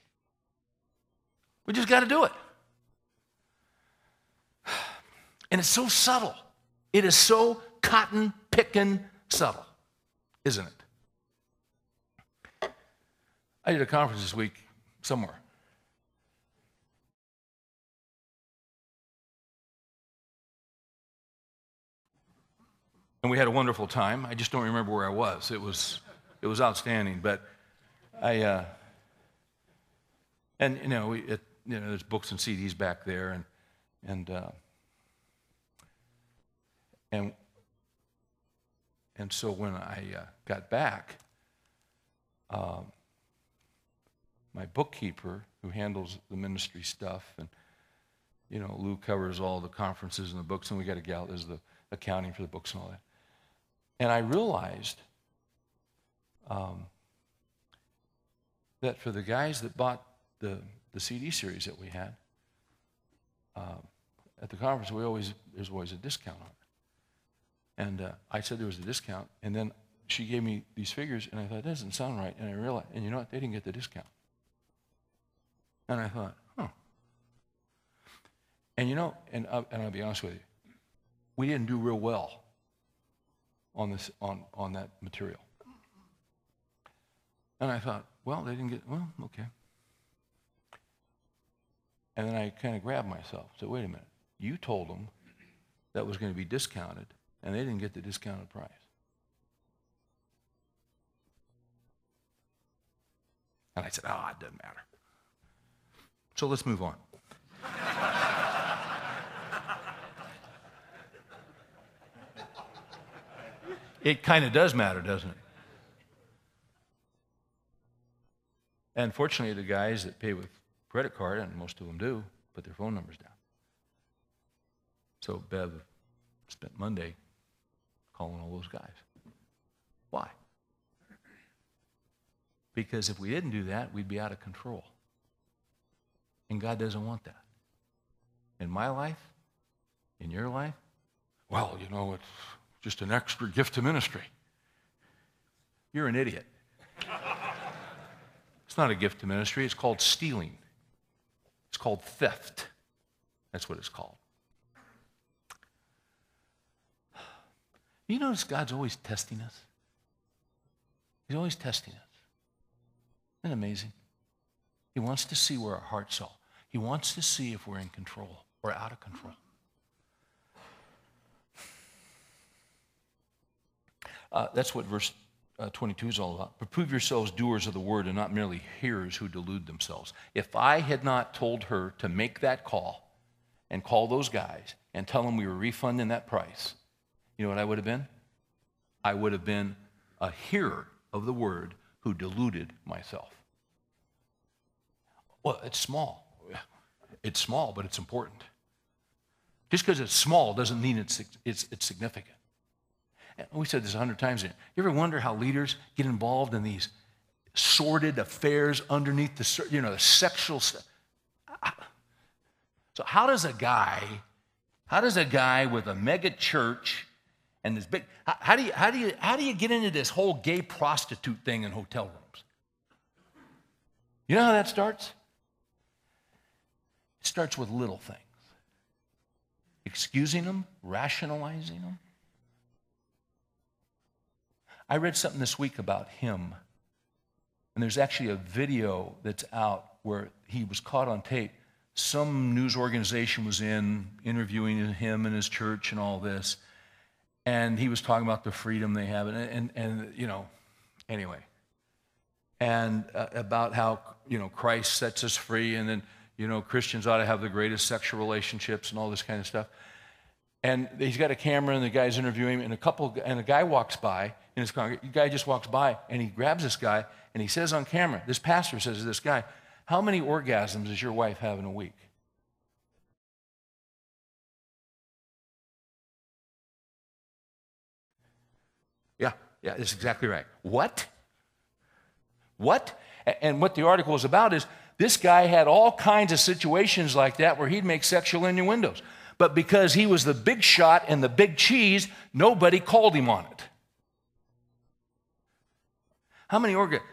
We just got to do it. (sighs) And it's so subtle. It is so cotton picking subtle, isn't it? I did a conference this week somewhere. And we had a wonderful time. I just don't remember where I was. It was, it was outstanding. But I, uh, and you know, it, you know, there's books and CDs back there, and and uh, and and so when I uh, got back, um, my bookkeeper who handles the ministry stuff, and you know, Lou covers all the conferences and the books, and we got a gal as the accounting for the books and all that. And I realized um, that for the guys that bought the, the CD series that we had, um, at the conference, we always, there's always a discount on it. And uh, I said there was a discount, and then she gave me these figures, and I thought, that doesn't sound right. And I realized, and you know what? They didn't get the discount. And I thought, huh. And you know, and, uh, and I'll be honest with you, we didn't do real well on, this, on, on that material. And I thought, well, they didn't get, well, okay. And then I kind of grabbed myself. Said, wait a minute. You told them that was going to be discounted, and they didn't get the discounted price. And I said, oh, it doesn't matter. So let's move on. it kind of does matter, doesn't it? And fortunately, the guys that pay with credit card, and most of them do, put their phone numbers down. So Bev spent Monday calling all those guys. Why? Because if we didn't do that, we'd be out of control. And God doesn't want that. In my life, in your life, well, you know, it's just an extra gift to ministry. You're an idiot. (laughs) it's not a gift to ministry, it's called stealing. It's called theft. That's what it's called. You notice God's always testing us? He's always testing us. Isn't that amazing? He wants to see where our hearts are. He wants to see if we're in control or out of control. Uh, that's what verse uh, 22 is all about. But prove yourselves doers of the word and not merely hearers who delude themselves. If I had not told her to make that call and call those guys and tell them we were refunding that price, you know what I would have been? I would have been a hearer of the word who deluded myself. Well, it's small. It's small, but it's important. Just because it's small doesn't mean it's, it's, it's significant. And we said this a hundred times. You ever wonder how leaders get involved in these sordid affairs underneath the, you know, the sexual stuff? So how does a guy, how does a guy with a mega church and this big, how, how do you, how do you, how do you get into this whole gay prostitute thing in hotel rooms? You know how that starts? It starts with little things excusing them, rationalizing them. I read something this week about him, and there's actually a video that's out where he was caught on tape. Some news organization was in interviewing him and his church and all this, and he was talking about the freedom they have, and, and, and you know, anyway, and uh, about how, you know, Christ sets us free, and then you know, Christians ought to have the greatest sexual relationships and all this kind of stuff. And he's got a camera, and the guy's interviewing him, and a couple, and a guy walks by in his car. The guy just walks by, and he grabs this guy, and he says on camera, this pastor says to this guy, "How many orgasms does your wife have in a week?" Yeah, yeah, that's exactly right. What? What? And what the article is about is this guy had all kinds of situations like that where he'd make sexual innuendos. But because he was the big shot and the big cheese, nobody called him on it. How many organs?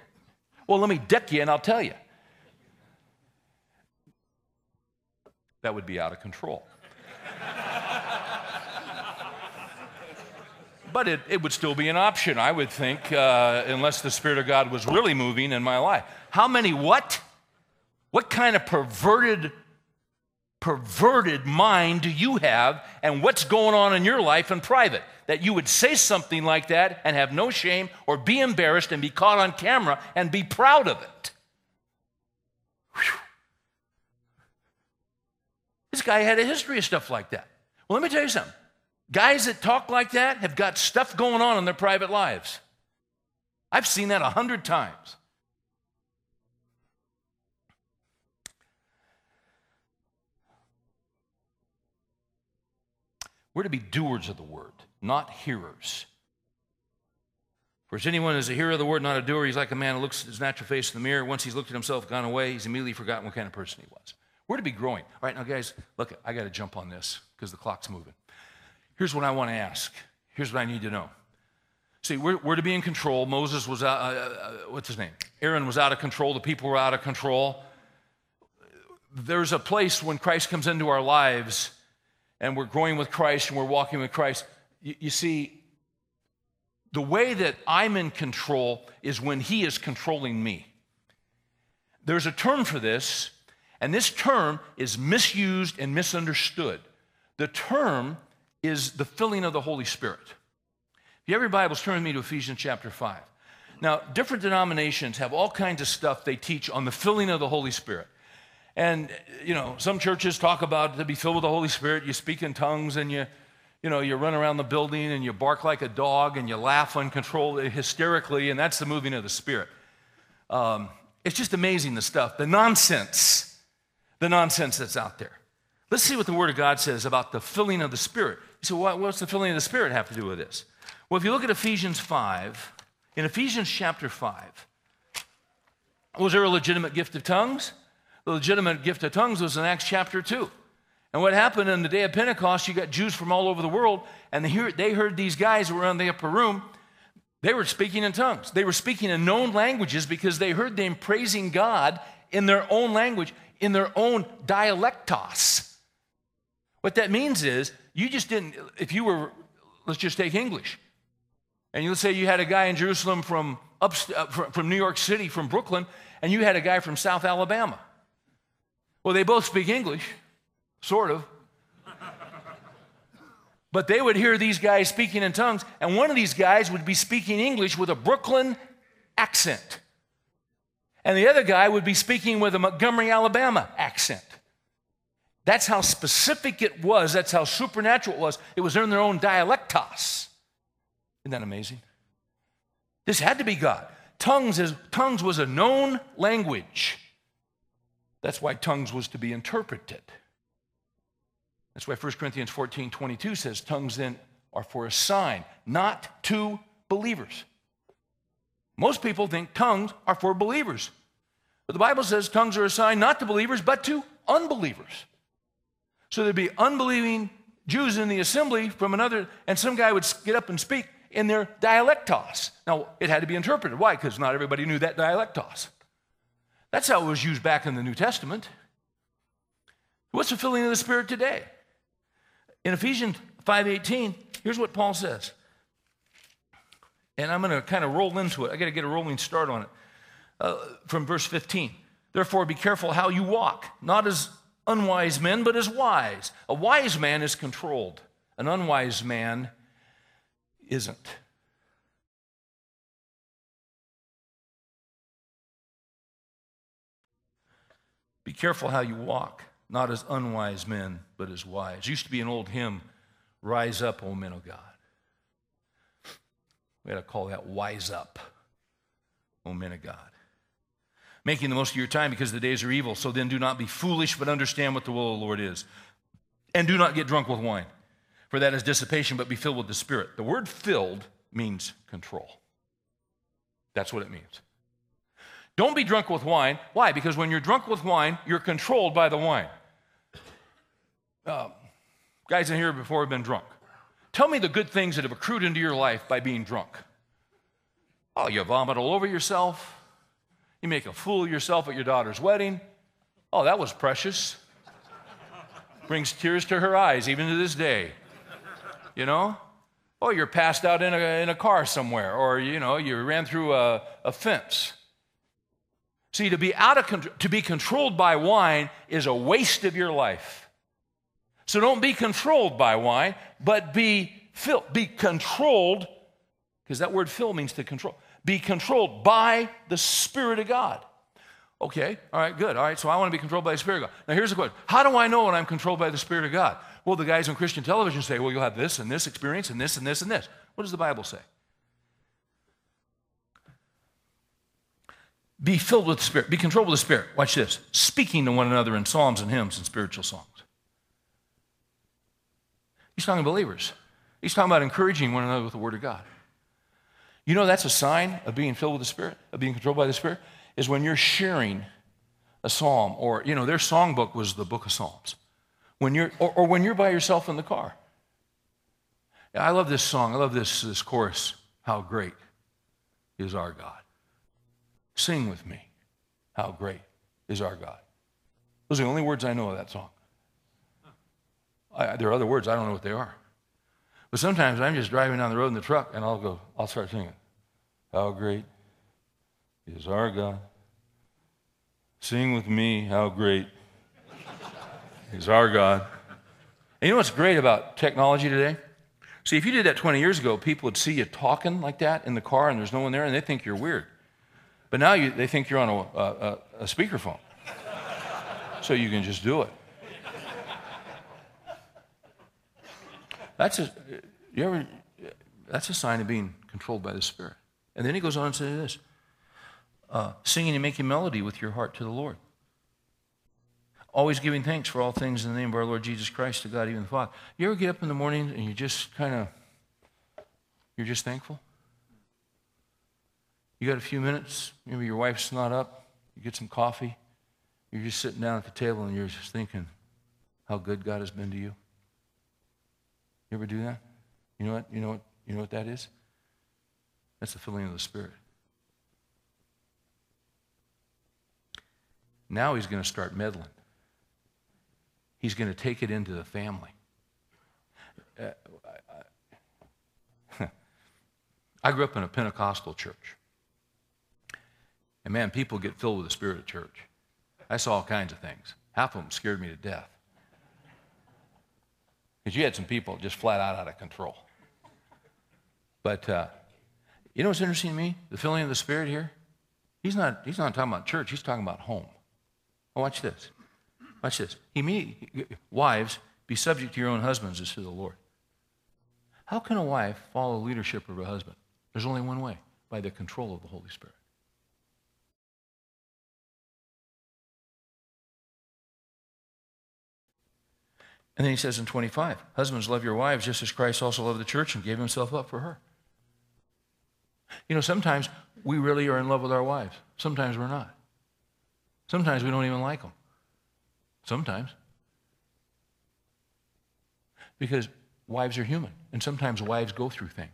Well, let me deck you and I'll tell you. That would be out of control. (laughs) but it, it would still be an option, I would think, uh, unless the Spirit of God was really moving in my life. How many what? What kind of perverted, perverted mind do you have, and what's going on in your life in private? That you would say something like that and have no shame or be embarrassed and be caught on camera and be proud of it. Whew. This guy had a history of stuff like that. Well, let me tell you something. Guys that talk like that have got stuff going on in their private lives. I've seen that a hundred times. We're to be doers of the word, not hearers. For as anyone is a hearer of the word, not a doer, he's like a man who looks at his natural face in the mirror. Once he's looked at himself, gone away, he's immediately forgotten what kind of person he was. We're to be growing. All right, now, guys, look, I got to jump on this because the clock's moving. Here's what I want to ask. Here's what I need to know. See, we're, we're to be in control. Moses was out, uh, uh, what's his name? Aaron was out of control. The people were out of control. There's a place when Christ comes into our lives and we're growing with Christ and we're walking with Christ. You, you see, the way that I'm in control is when He is controlling me. There's a term for this, and this term is misused and misunderstood. The term is the filling of the Holy Spirit. If you have your Bibles, turn with me to Ephesians chapter 5. Now, different denominations have all kinds of stuff they teach on the filling of the Holy Spirit. And, you know, some churches talk about to be filled with the Holy Spirit, you speak in tongues and you, you know, you run around the building and you bark like a dog and you laugh uncontrollably, hysterically, and that's the moving of the Spirit. Um, it's just amazing the stuff, the nonsense, the nonsense that's out there. Let's see what the Word of God says about the filling of the Spirit. Say, well, what's the filling of the Spirit have to do with this? Well, if you look at Ephesians 5, in Ephesians chapter 5, was there a legitimate gift of tongues? The legitimate gift of tongues was in Acts chapter 2. And what happened on the day of Pentecost, you got Jews from all over the world, and they heard, they heard these guys were in the upper room. They were speaking in tongues. They were speaking in known languages because they heard them praising God in their own language, in their own dialectos. What that means is, you just didn't, if you were, let's just take English. And let's say you had a guy in Jerusalem from, up, uh, from New York City, from Brooklyn, and you had a guy from South Alabama. Well, they both speak English, sort of. But they would hear these guys speaking in tongues, and one of these guys would be speaking English with a Brooklyn accent. And the other guy would be speaking with a Montgomery, Alabama accent. That's how specific it was. That's how supernatural it was. It was in their own dialectos. Isn't that amazing? This had to be God. Tongues, is, tongues was a known language. That's why tongues was to be interpreted. That's why 1 Corinthians 14 22 says, Tongues then are for a sign, not to believers. Most people think tongues are for believers. But the Bible says tongues are a sign not to believers, but to unbelievers. So there'd be unbelieving Jews in the assembly from another, and some guy would get up and speak in their dialectos. Now, it had to be interpreted. Why? Because not everybody knew that dialectos. That's how it was used back in the New Testament. What's the filling of the Spirit today? In Ephesians 5:18, here's what Paul says. And I'm going to kind of roll into it. I got to get a rolling start on it. Uh, from verse 15. Therefore, be careful how you walk, not as unwise men, but as wise. A wise man is controlled, an unwise man isn't. Be careful how you walk, not as unwise men, but as wise. Used to be an old hymn, Rise Up, O Men of God. We got to call that Wise Up, O Men of God making the most of your time because the days are evil. So then do not be foolish, but understand what the will of the Lord is. And do not get drunk with wine, for that is dissipation, but be filled with the Spirit. The word filled means control. That's what it means. Don't be drunk with wine. Why? Because when you're drunk with wine, you're controlled by the wine. Uh, guys in here before have been drunk. Tell me the good things that have accrued into your life by being drunk. Oh, you vomit all over yourself. You make a fool of yourself at your daughter's wedding. Oh, that was precious. Brings tears to her eyes, even to this day. You know? Oh, you're passed out in a, in a car somewhere, or, you know, you ran through a, a fence. See, to be, out of, to be controlled by wine is a waste of your life. So don't be controlled by wine, but be filled, be controlled, because that word fill means to control be controlled by the Spirit of God. Okay, all right, good. All right, so I want to be controlled by the Spirit of God. Now, here's the question How do I know when I'm controlled by the Spirit of God? Well, the guys on Christian television say, well, you'll have this and this experience and this and this and this. What does the Bible say? Be filled with the Spirit, be controlled with the Spirit. Watch this speaking to one another in psalms and hymns and spiritual songs. He's talking to believers, he's talking about encouraging one another with the Word of God. You know, that's a sign of being filled with the Spirit, of being controlled by the Spirit, is when you're sharing a psalm, or, you know, their songbook was the book of Psalms. When you're, or, or when you're by yourself in the car. I love this song. I love this, this chorus. how great is our God. Sing with me, how great is our God. Those are the only words I know of that song. I, there are other words, I don't know what they are. But sometimes I'm just driving down the road in the truck and I'll go, I'll start singing. How great is our God. Sing with me, how great is our God. And you know what's great about technology today? See, if you did that 20 years ago, people would see you talking like that in the car and there's no one there and they think you're weird. But now you, they think you're on a, a, a speakerphone. so you can just do it. That's a, you ever, that's a sign of being controlled by the Spirit. And then he goes on to say this uh, singing and making melody with your heart to the Lord. Always giving thanks for all things in the name of our Lord Jesus Christ to God, even the Father. You ever get up in the morning and you just kind of, you're just thankful? You got a few minutes, maybe your wife's not up, you get some coffee, you're just sitting down at the table and you're just thinking how good God has been to you. You ever do that? You know what? You know what? You know what that is? That's the filling of the Spirit. Now he's going to start meddling. He's going to take it into the family. Uh, I, I (laughs) grew up in a Pentecostal church. And man, people get filled with the Spirit of church. I saw all kinds of things. Half of them scared me to death. Because you had some people just flat out out of control. But uh, you know what's interesting to me? The filling of the Spirit here? He's not, he's not talking about church, he's talking about home. Watch this. Watch this. He mean, wives, be subject to your own husbands as to the Lord. How can a wife follow the leadership of her husband? There's only one way by the control of the Holy Spirit. And then he says in 25, Husbands, love your wives just as Christ also loved the church and gave himself up for her. You know, sometimes we really are in love with our wives, sometimes we're not. Sometimes we don't even like them. Sometimes. Because wives are human, and sometimes wives go through things.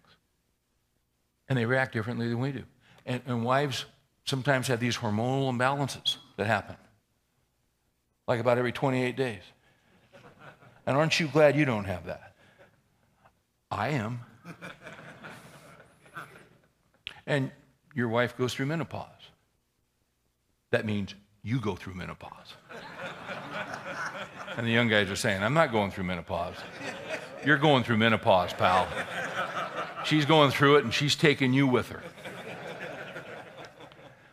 And they react differently than we do. And, and wives sometimes have these hormonal imbalances that happen, like about every 28 days. And aren't you glad you don't have that? I am. and your wife goes through menopause. That means you go through menopause. and the young guys are saying, I'm not going through menopause. You're going through menopause, pal. She's going through it and she's taking you with her.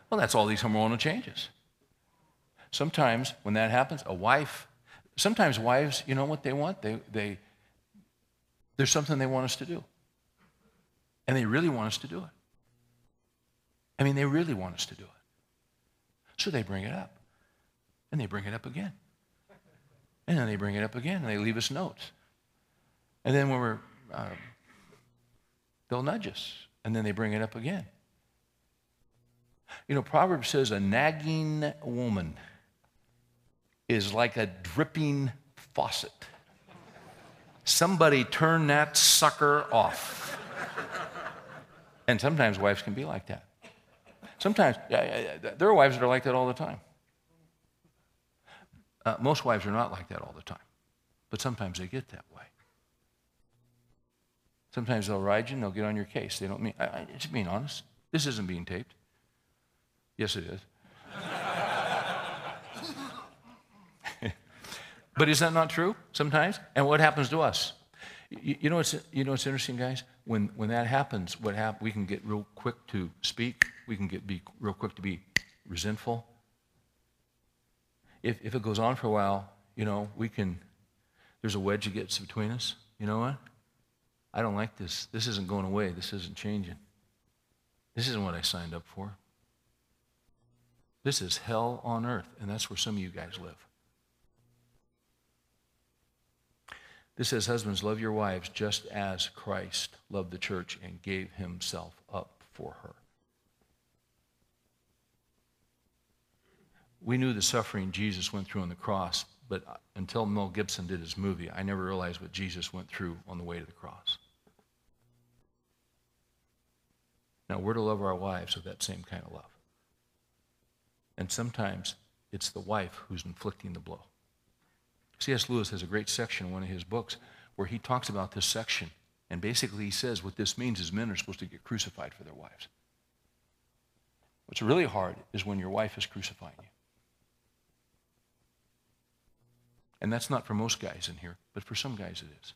Well, that's all these hormonal changes. Sometimes when that happens, a wife Sometimes wives, you know what they want? They, they, there's something they want us to do. And they really want us to do it. I mean, they really want us to do it. So they bring it up. And they bring it up again. And then they bring it up again and they leave us notes. And then when we're, uh, they'll nudge us. And then they bring it up again. You know, Proverbs says a nagging woman is like a dripping faucet. Somebody turn that sucker off. And sometimes wives can be like that. Sometimes, there are wives that are like that all the time. Uh, most wives are not like that all the time, but sometimes they get that way. Sometimes they'll ride you and they'll get on your case. They don't mean, I, I, just being honest. This isn't being taped. Yes, it is. But is that not true sometimes? And what happens to us? You, you know, what's, you know what's interesting, guys? When, when that happens, what hap- we can get real quick to speak. We can get be real quick to be resentful. If, if it goes on for a while, you know, we can, there's a wedge that gets between us. You know what? I don't like this. This isn't going away. This isn't changing. This isn't what I signed up for. This is hell on earth, and that's where some of you guys live. This says, Husbands, love your wives just as Christ loved the church and gave himself up for her. We knew the suffering Jesus went through on the cross, but until Mel Gibson did his movie, I never realized what Jesus went through on the way to the cross. Now, we're to love our wives with that same kind of love. And sometimes it's the wife who's inflicting the blow. C.S. Lewis has a great section in one of his books where he talks about this section. And basically, he says what this means is men are supposed to get crucified for their wives. What's really hard is when your wife is crucifying you. And that's not for most guys in here, but for some guys it is.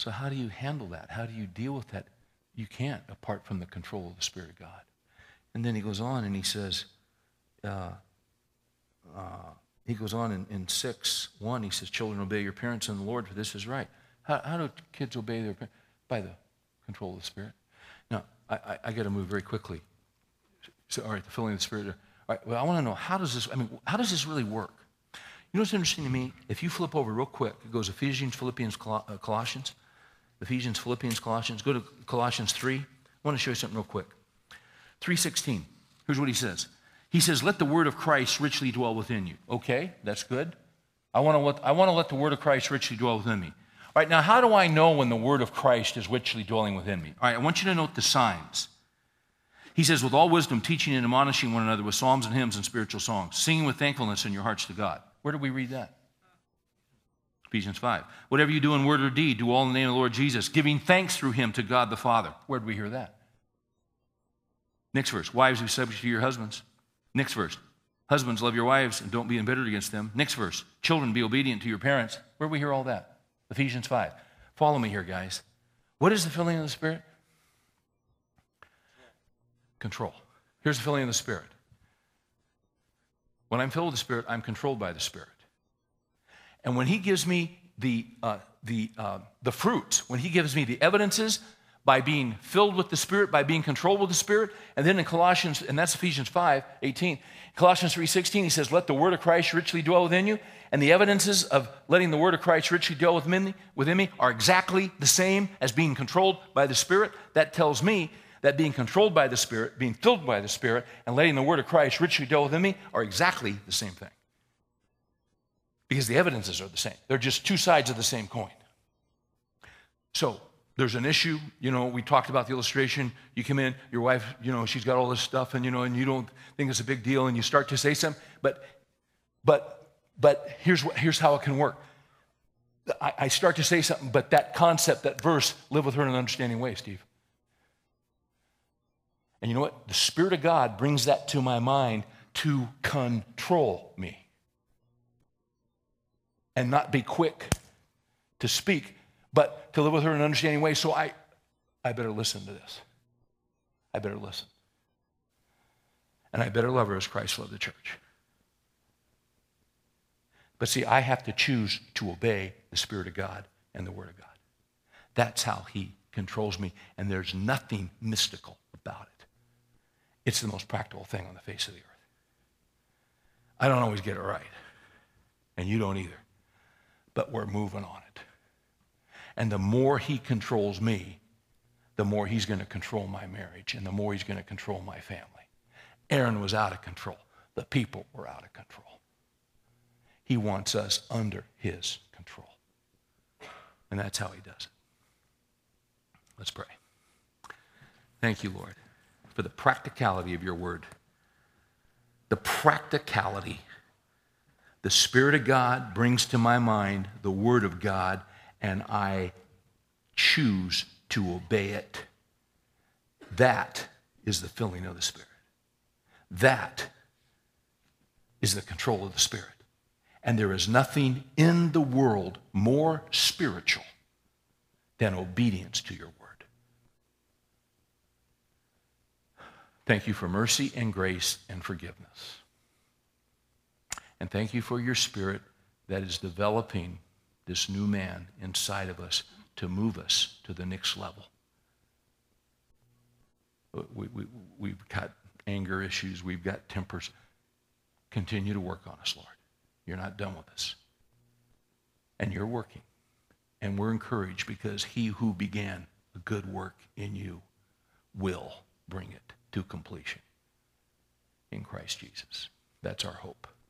So, how do you handle that? How do you deal with that? You can't apart from the control of the Spirit of God. And then he goes on and he says, uh, uh, he goes on in, in 6 1, he says, Children, obey your parents in the Lord, for this is right. How, how do kids obey their parents? By the control of the Spirit. Now, I, I, I got to move very quickly. So, all right, the filling of the Spirit. All right, well, I want to know how does this, I mean, how does this really work? You know what's interesting to me? If you flip over real quick, it goes Ephesians, Philippians, uh, Colossians. Ephesians, Philippians, Colossians. Go to Colossians 3. I want to show you something real quick. 3.16. Here's what he says. He says, let the word of Christ richly dwell within you. Okay, that's good. I want to let, I want to let the word of Christ richly dwell within me. All right, now how do I know when the word of Christ is richly dwelling within me? All right, I want you to note the signs. He says, with all wisdom, teaching and admonishing one another with psalms and hymns and spiritual songs, singing with thankfulness in your hearts to God. Where do we read that? Ephesians 5. Whatever you do in word or deed, do all in the name of the Lord Jesus, giving thanks through him to God the Father. Where did we hear that? Next verse. Wives, be subject to your husbands. Next verse. Husbands, love your wives and don't be embittered against them. Next verse. Children, be obedient to your parents. Where do we hear all that? Ephesians 5. Follow me here, guys. What is the filling of the Spirit? Control. Here's the filling of the Spirit. When I'm filled with the Spirit, I'm controlled by the Spirit. And when He gives me the, uh, the, uh, the fruit, when He gives me the evidences by being filled with the Spirit, by being controlled with the Spirit, and then in Colossians, and that's Ephesians 5 18, Colossians 3 16, He says, Let the word of Christ richly dwell within you. And the evidences of letting the word of Christ richly dwell within me, within me are exactly the same as being controlled by the Spirit. That tells me that being controlled by the Spirit, being filled by the Spirit, and letting the word of Christ richly dwell within me are exactly the same thing because the evidences are the same. They're just two sides of the same coin. So there's an issue, you know, we talked about the illustration. You come in, your wife, you know, she's got all this stuff, and you know, and you don't think it's a big deal, and you start to say something, but but but here's what here's how it can work. I, I start to say something, but that concept, that verse, live with her in an understanding way, Steve. And you know what? The Spirit of God brings that to my mind to control me and not be quick to speak, but to live with her in an understanding way. So I, I better listen to this. I better listen. And I better love her as Christ loved the church. But see, I have to choose to obey the Spirit of God and the Word of God. That's how He controls me, and there's nothing mystical about it. It's the most practical thing on the face of the earth. I don't always get it right, and you don't either but we're moving on it. And the more he controls me, the more he's going to control my marriage and the more he's going to control my family. Aaron was out of control. The people were out of control. He wants us under his control. And that's how he does it. Let's pray. Thank you, Lord, for the practicality of your word. The practicality the Spirit of God brings to my mind the Word of God, and I choose to obey it. That is the filling of the Spirit. That is the control of the Spirit. And there is nothing in the world more spiritual than obedience to your word. Thank you for mercy and grace and forgiveness. And thank you for your spirit that is developing this new man inside of us to move us to the next level. Uh, we, we, we've got anger issues, we've got tempers. Continue to work on us, Lord. You're not done with us. And you're working. And we're encouraged because he who began a good work in you will bring it to completion. in Christ Jesus. That's our hope.